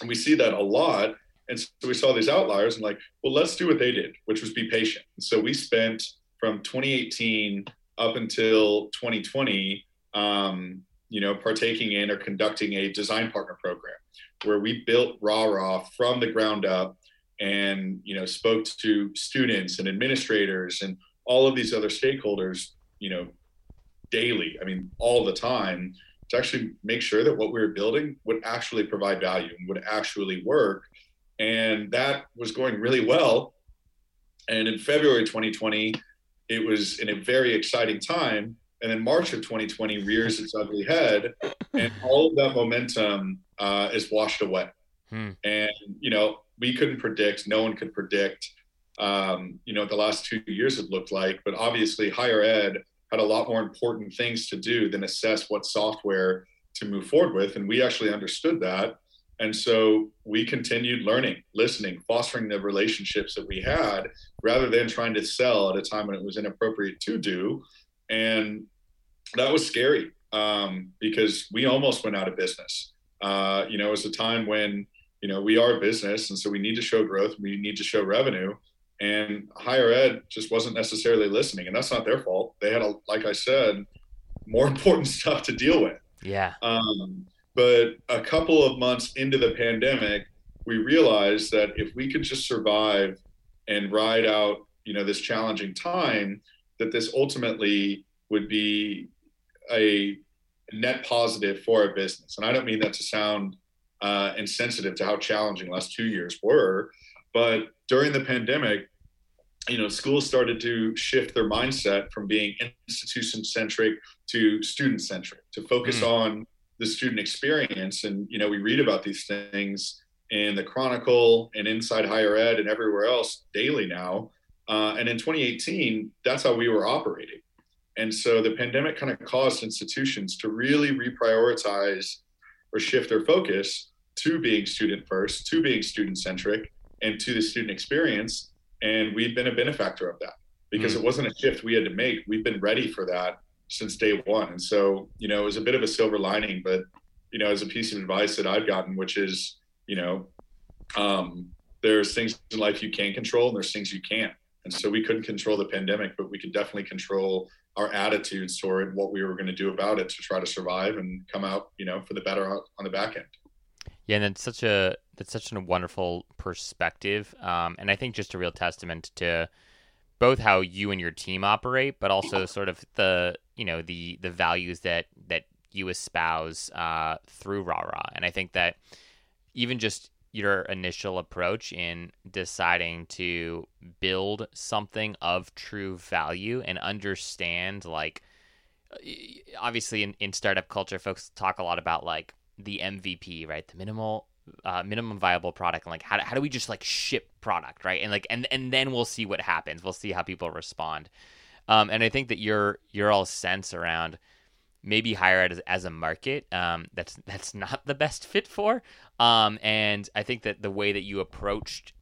And we see that a lot. And so we saw these outliers and like, well, let's do what they did, which was be patient. And so we spent from 2018 up until 2020, um, you know, partaking in or conducting a design partner program where we built Rah from the ground up and, you know, spoke to students and administrators and all of these other stakeholders, you know, daily, I mean, all the time, to actually make sure that what we were building would actually provide value and would actually work. And that was going really well. And in February 2020, it was in a very exciting time. And then March of 2020 rears its ugly head, and all of that momentum uh, is washed away. Hmm. And, you know, we couldn't predict, no one could predict, um, you know, the last two years it looked like. But obviously, higher ed had a lot more important things to do than assess what software to move forward with. And we actually understood that. And so we continued learning, listening, fostering the relationships that we had rather than trying to sell at a time when it was inappropriate to do. And that was scary um, because we almost went out of business. Uh, you know, it was a time when, you know, we are a business and so we need to show growth, we need to show revenue and higher ed just wasn't necessarily listening and that's not their fault. They had a like i said more important stuff to deal with. Yeah. Um, but a couple of months into the pandemic we realized that if we could just survive and ride out you know this challenging time that this ultimately would be a net positive for our business. And i don't mean that to sound uh, sensitive to how challenging last two years were but during the pandemic, you know, schools started to shift their mindset from being institution centric to student centric, to focus mm. on the student experience. And, you know, we read about these things in the Chronicle and inside higher ed and everywhere else daily now. Uh, and in 2018, that's how we were operating. And so the pandemic kind of caused institutions to really reprioritize or shift their focus to being student first, to being student centric, and to the student experience. And we've been a benefactor of that because mm. it wasn't a shift we had to make. We've been ready for that since day one. And so, you know, it was a bit of a silver lining, but, you know, as a piece of advice that I've gotten, which is, you know, um, there's things in life you can control and there's things you can't. And so we couldn't control the pandemic, but we could definitely control our attitudes toward what we were going to do about it to try to survive and come out, you know, for the better on the back end. Yeah, and it's such a that's such a wonderful perspective, um, and I think just a real testament to both how you and your team operate, but also sort of the you know the the values that that you espouse uh, through Rah And I think that even just your initial approach in deciding to build something of true value and understand like obviously in, in startup culture folks talk a lot about like the MVP, right? The minimal uh, minimum viable product. And like how, how do we just like ship product right? And like and and then we'll see what happens. We'll see how people respond. Um, and i think that your your all sense around maybe higher as, as a market um, that's that's not the best fit for. Um, and I think that the way that you approached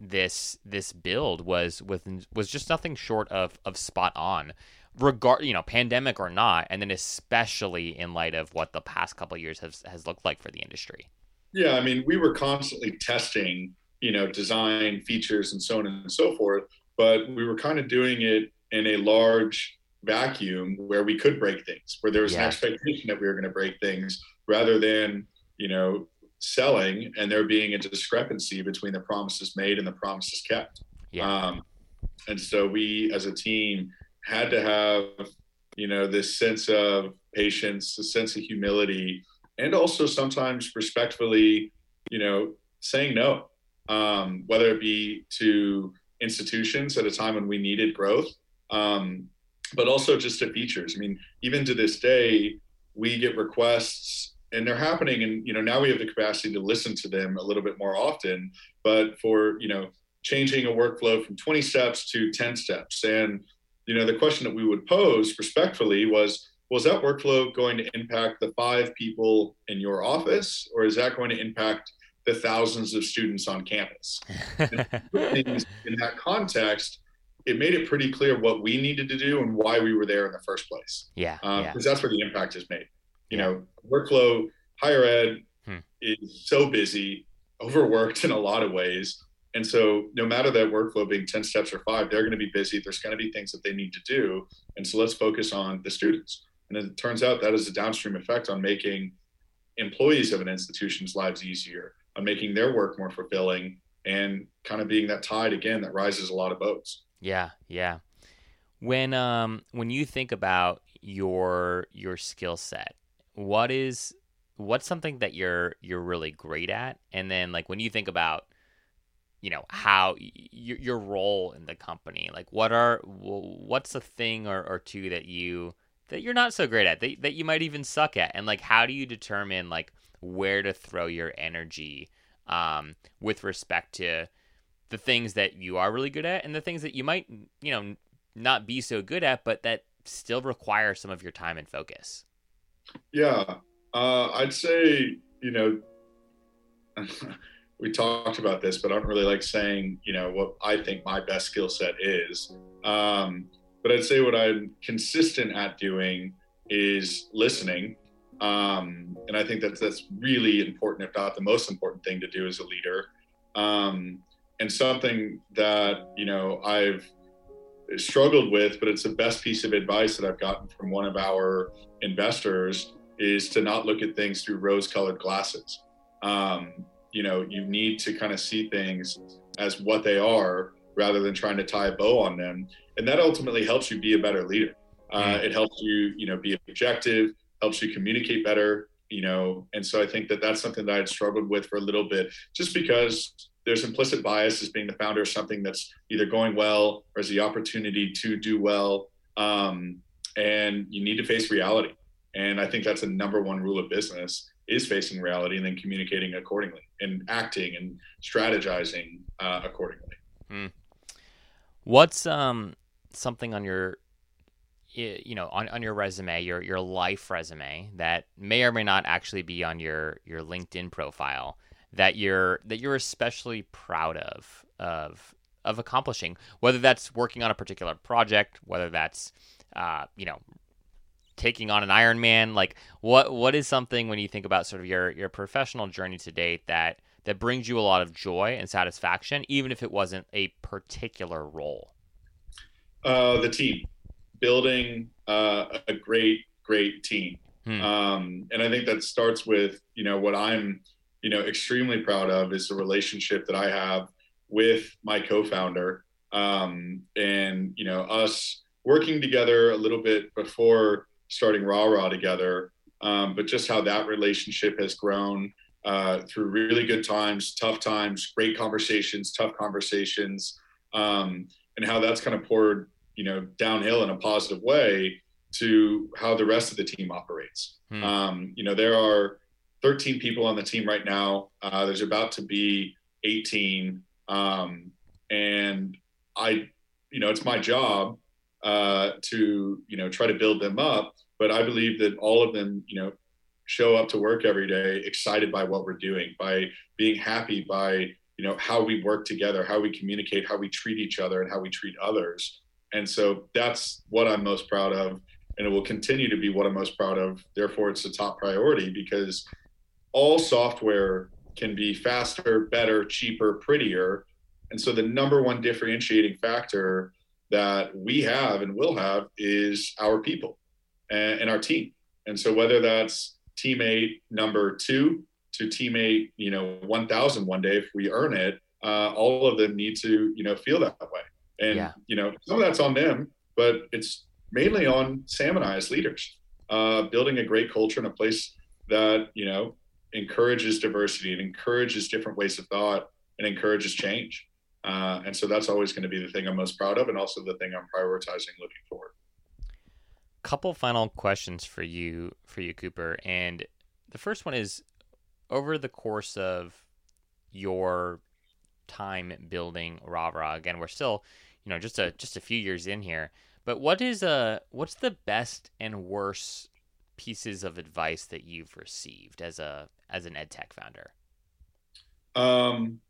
this this build was with was just nothing short of of spot on regard you know pandemic or not and then especially in light of what the past couple years has has looked like for the industry yeah i mean we were constantly testing you know design features and so on and so forth but we were kind of doing it in a large vacuum where we could break things where there was yeah. an expectation that we were going to break things rather than you know selling and there being a discrepancy between the promises made and the promises kept yeah. Um, and so we as a team had to have you know this sense of patience a sense of humility and also sometimes respectfully you know saying no um, whether it be to institutions at a time when we needed growth um, but also just to features i mean even to this day we get requests and they're happening and you know now we have the capacity to listen to them a little bit more often but for you know changing a workflow from 20 steps to 10 steps and you know, the question that we would pose respectfully was, was that workflow going to impact the five people in your office, or is that going to impact the thousands of students on campus? in that context, it made it pretty clear what we needed to do and why we were there in the first place. Yeah, because um, yeah. that's where the impact is made. You yeah. know, workflow, higher ed hmm. is so busy, overworked in a lot of ways and so, no matter that workflow being 10 steps or five, they're going to be busy. There's going to be things that they need to do. And so, let's focus on the students. And it turns out that is a downstream effect on making employees of an institution's lives easier, on making their work more fulfilling, and kind of being that tide again that rises a lot of boats. Yeah, yeah. When um when you think about your your skill set, what is what's something that you're you're really great at? And then like when you think about you know how your your role in the company like what are what's a thing or, or two that you that you're not so great at that, that you might even suck at and like how do you determine like where to throw your energy um, with respect to the things that you are really good at and the things that you might you know not be so good at but that still require some of your time and focus yeah uh, i'd say you know we talked about this, but I don't really like saying, you know, what I think my best skill set is. Um, but I'd say what I'm consistent at doing is listening. Um, and I think that's that's really important, if not the most important thing to do as a leader. Um, and something that you know I've struggled with, but it's the best piece of advice that I've gotten from one of our investors is to not look at things through rose-colored glasses. Um, you know you need to kind of see things as what they are rather than trying to tie a bow on them and that ultimately helps you be a better leader uh, mm. it helps you you know be objective helps you communicate better you know and so i think that that's something that i'd struggled with for a little bit just because there's implicit bias as being the founder of something that's either going well or has the opportunity to do well um, and you need to face reality and i think that's a number one rule of business is facing reality and then communicating accordingly and acting and strategizing uh, accordingly. Hmm. What's um something on your you know on, on your resume your your life resume that may or may not actually be on your your linkedin profile that you're that you're especially proud of of of accomplishing whether that's working on a particular project whether that's uh, you know taking on an Ironman? Like, what what is something when you think about sort of your your professional journey to date that that brings you a lot of joy and satisfaction, even if it wasn't a particular role? Uh, the team, building uh, a great great team, hmm. um, and I think that starts with you know what I'm you know extremely proud of is the relationship that I have with my co-founder, um, and you know us working together a little bit before starting Rah Rah together, um, but just how that relationship has grown uh, through really good times, tough times, great conversations, tough conversations, um, and how that's kind of poured, you know, downhill in a positive way to how the rest of the team operates. Hmm. Um, you know, there are 13 people on the team right now. Uh, there's about to be 18, um, and I, you know, it's my job uh, to you know try to build them up but I believe that all of them, you know, show up to work every day excited by what we're doing, by being happy by you know how we work together, how we communicate, how we treat each other, and how we treat others. And so that's what I'm most proud of, and it will continue to be what I'm most proud of. Therefore, it's the top priority because all software can be faster, better, cheaper, prettier. And so the number one differentiating factor that we have and will have is our people and, and our team. And so whether that's teammate number two to teammate, you know, 1000 one day, if we earn it, uh, all of them need to, you know, feel that way. And, yeah. you know, some of that's on them, but it's mainly on Sam and I as leaders, uh, building a great culture in a place that, you know, encourages diversity and encourages different ways of thought and encourages change. Uh, and so that's always going to be the thing I'm most proud of, and also the thing I'm prioritizing looking forward. Couple final questions for you, for you, Cooper. And the first one is: over the course of your time building Rah again, we're still, you know, just a just a few years in here. But what is a uh, what's the best and worst pieces of advice that you've received as a as an ed tech founder? Um,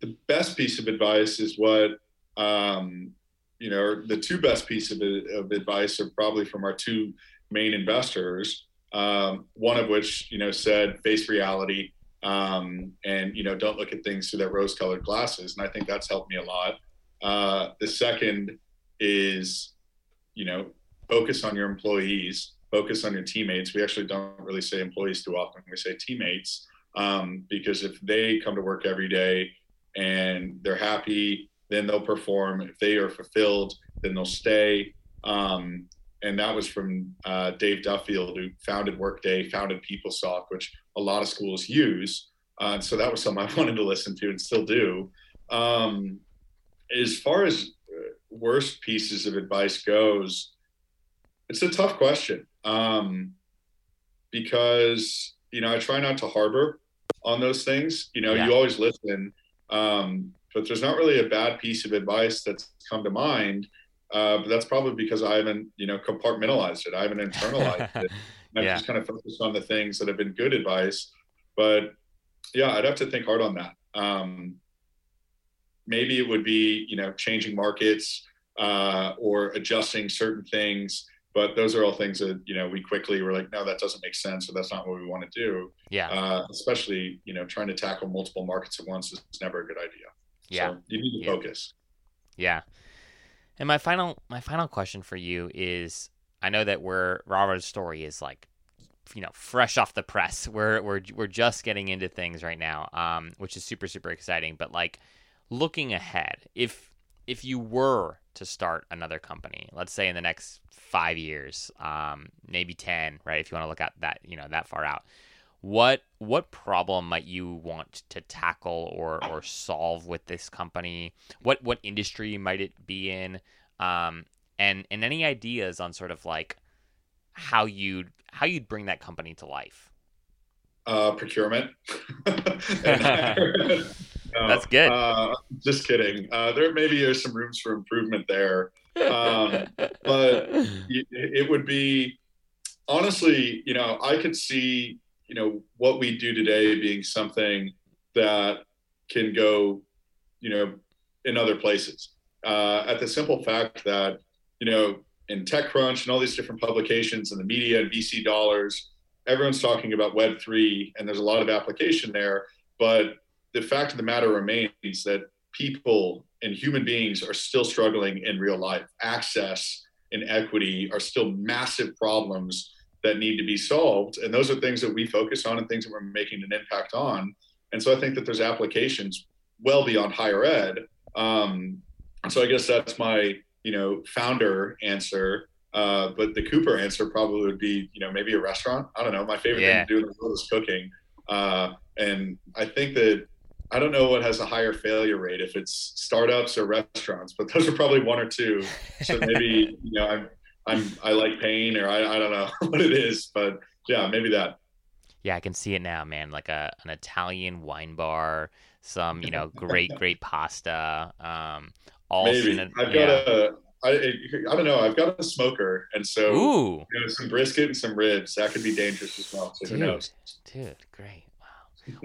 the best piece of advice is what um, you know. The two best pieces of, of advice are probably from our two main investors. Um, one of which you know said face reality um, and you know don't look at things through that rose-colored glasses, and I think that's helped me a lot. Uh, the second is you know focus on your employees focus on your teammates. We actually don't really say employees too often. We say teammates um, because if they come to work every day and they're happy, then they'll perform. If they are fulfilled, then they'll stay. Um, and that was from uh, Dave Duffield, who founded Workday, founded PeopleSoft, which a lot of schools use. Uh, so that was something I wanted to listen to and still do. Um, as far as uh, worst pieces of advice goes, it's a tough question um, because you know I try not to harbor on those things. You know, yeah. you always listen, um, but there's not really a bad piece of advice that's come to mind. Uh, but that's probably because I haven't, you know, compartmentalized it. I haven't internalized it. I've just kind of focused on the things that have been good advice. But yeah, I'd have to think hard on that. Um, maybe it would be, you know, changing markets uh, or adjusting certain things but those are all things that you know we quickly were like no that doesn't make sense or that's not what we want to do. Yeah. Uh, especially you know trying to tackle multiple markets at once is never a good idea. Yeah. so you need to yeah. focus. Yeah. And my final my final question for you is i know that we're Rah Rah's story is like you know fresh off the press. We're we're, we're just getting into things right now um which is super super exciting. But like looking ahead if if you were to start another company, let's say in the next five years, um, maybe ten, right? If you want to look at that, you know, that far out, what what problem might you want to tackle or or solve with this company? What what industry might it be in? Um, and and any ideas on sort of like how you'd how you'd bring that company to life? Uh, procurement. No, That's good. Uh, just kidding. Uh, there maybe are some rooms for improvement there, um, but it would be honestly, you know, I could see, you know, what we do today being something that can go, you know, in other places. Uh, at the simple fact that, you know, in TechCrunch and all these different publications and the media and VC dollars, everyone's talking about Web three, and there's a lot of application there, but the fact of the matter remains that people and human beings are still struggling in real life. Access and equity are still massive problems that need to be solved. And those are things that we focus on and things that we're making an impact on. And so I think that there's applications well beyond higher ed. Um, so I guess that's my, you know, founder answer. Uh, but the Cooper answer probably would be, you know, maybe a restaurant. I don't know. My favorite yeah. thing to do in the world is cooking. Uh, and I think that I don't know what has a higher failure rate if it's startups or restaurants, but those are probably one or two. So maybe you know I'm I'm I like pain or I, I don't know what it is, but yeah, maybe that. Yeah, I can see it now, man. Like a an Italian wine bar, some you know great great pasta. Um, all maybe I've got yeah. a I, I don't know. I've got a smoker, and so you know, some brisket and some ribs that could be dangerous as well. So who knows? dude, great.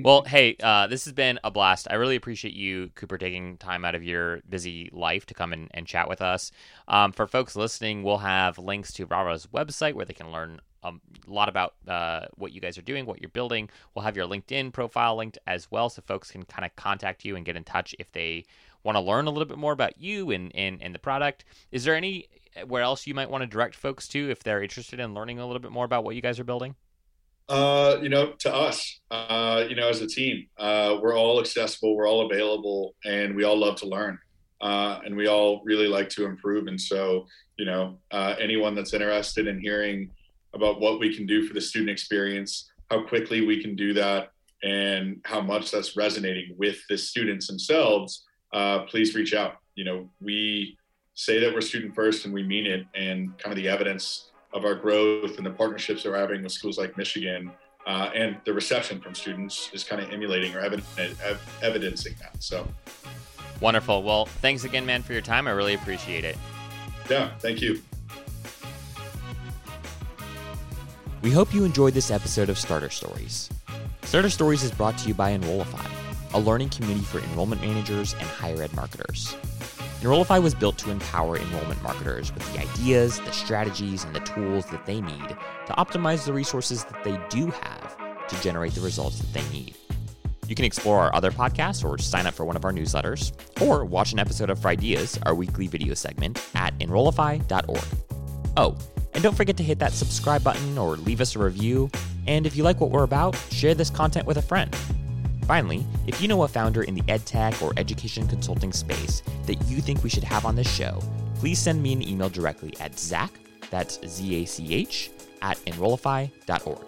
Well, hey, uh, this has been a blast. I really appreciate you, Cooper, taking time out of your busy life to come and, and chat with us. Um, for folks listening, we'll have links to Rah Rah's website where they can learn a lot about uh, what you guys are doing, what you're building. We'll have your LinkedIn profile linked as well, so folks can kind of contact you and get in touch if they want to learn a little bit more about you and, and, and the product. Is there any where else you might want to direct folks to if they're interested in learning a little bit more about what you guys are building? Uh, you know, to us, uh, you know, as a team, uh, we're all accessible, we're all available, and we all love to learn. Uh, and we all really like to improve. And so, you know, uh, anyone that's interested in hearing about what we can do for the student experience, how quickly we can do that, and how much that's resonating with the students themselves, uh, please reach out. You know, we say that we're student first and we mean it, and kind of the evidence of our growth and the partnerships that we're having with schools like Michigan uh, and the reception from students is kind of emulating or evident, ev- evidencing that. So, Wonderful. Well, thanks again, man, for your time. I really appreciate it. yeah, thank you. We hope you enjoyed this episode of Starter Stories. Starter Stories is brought to you by Enrollify, a learning community for enrollment managers and higher ed marketers. Enrollify was built to empower enrollment marketers with the ideas, the strategies, and the tools that they need to optimize the resources that they do have to generate the results that they need. You can explore our other podcasts or sign up for one of our newsletters, or watch an episode of Frideas, our weekly video segment, at enrollify.org. Oh, and don't forget to hit that subscribe button or leave us a review. And if you like what we're about, share this content with a friend. Finally, if you know a founder in the edtech or education consulting space that you think we should have on this show, please send me an email directly at Zach, that's Z A C H, at enrollify.org.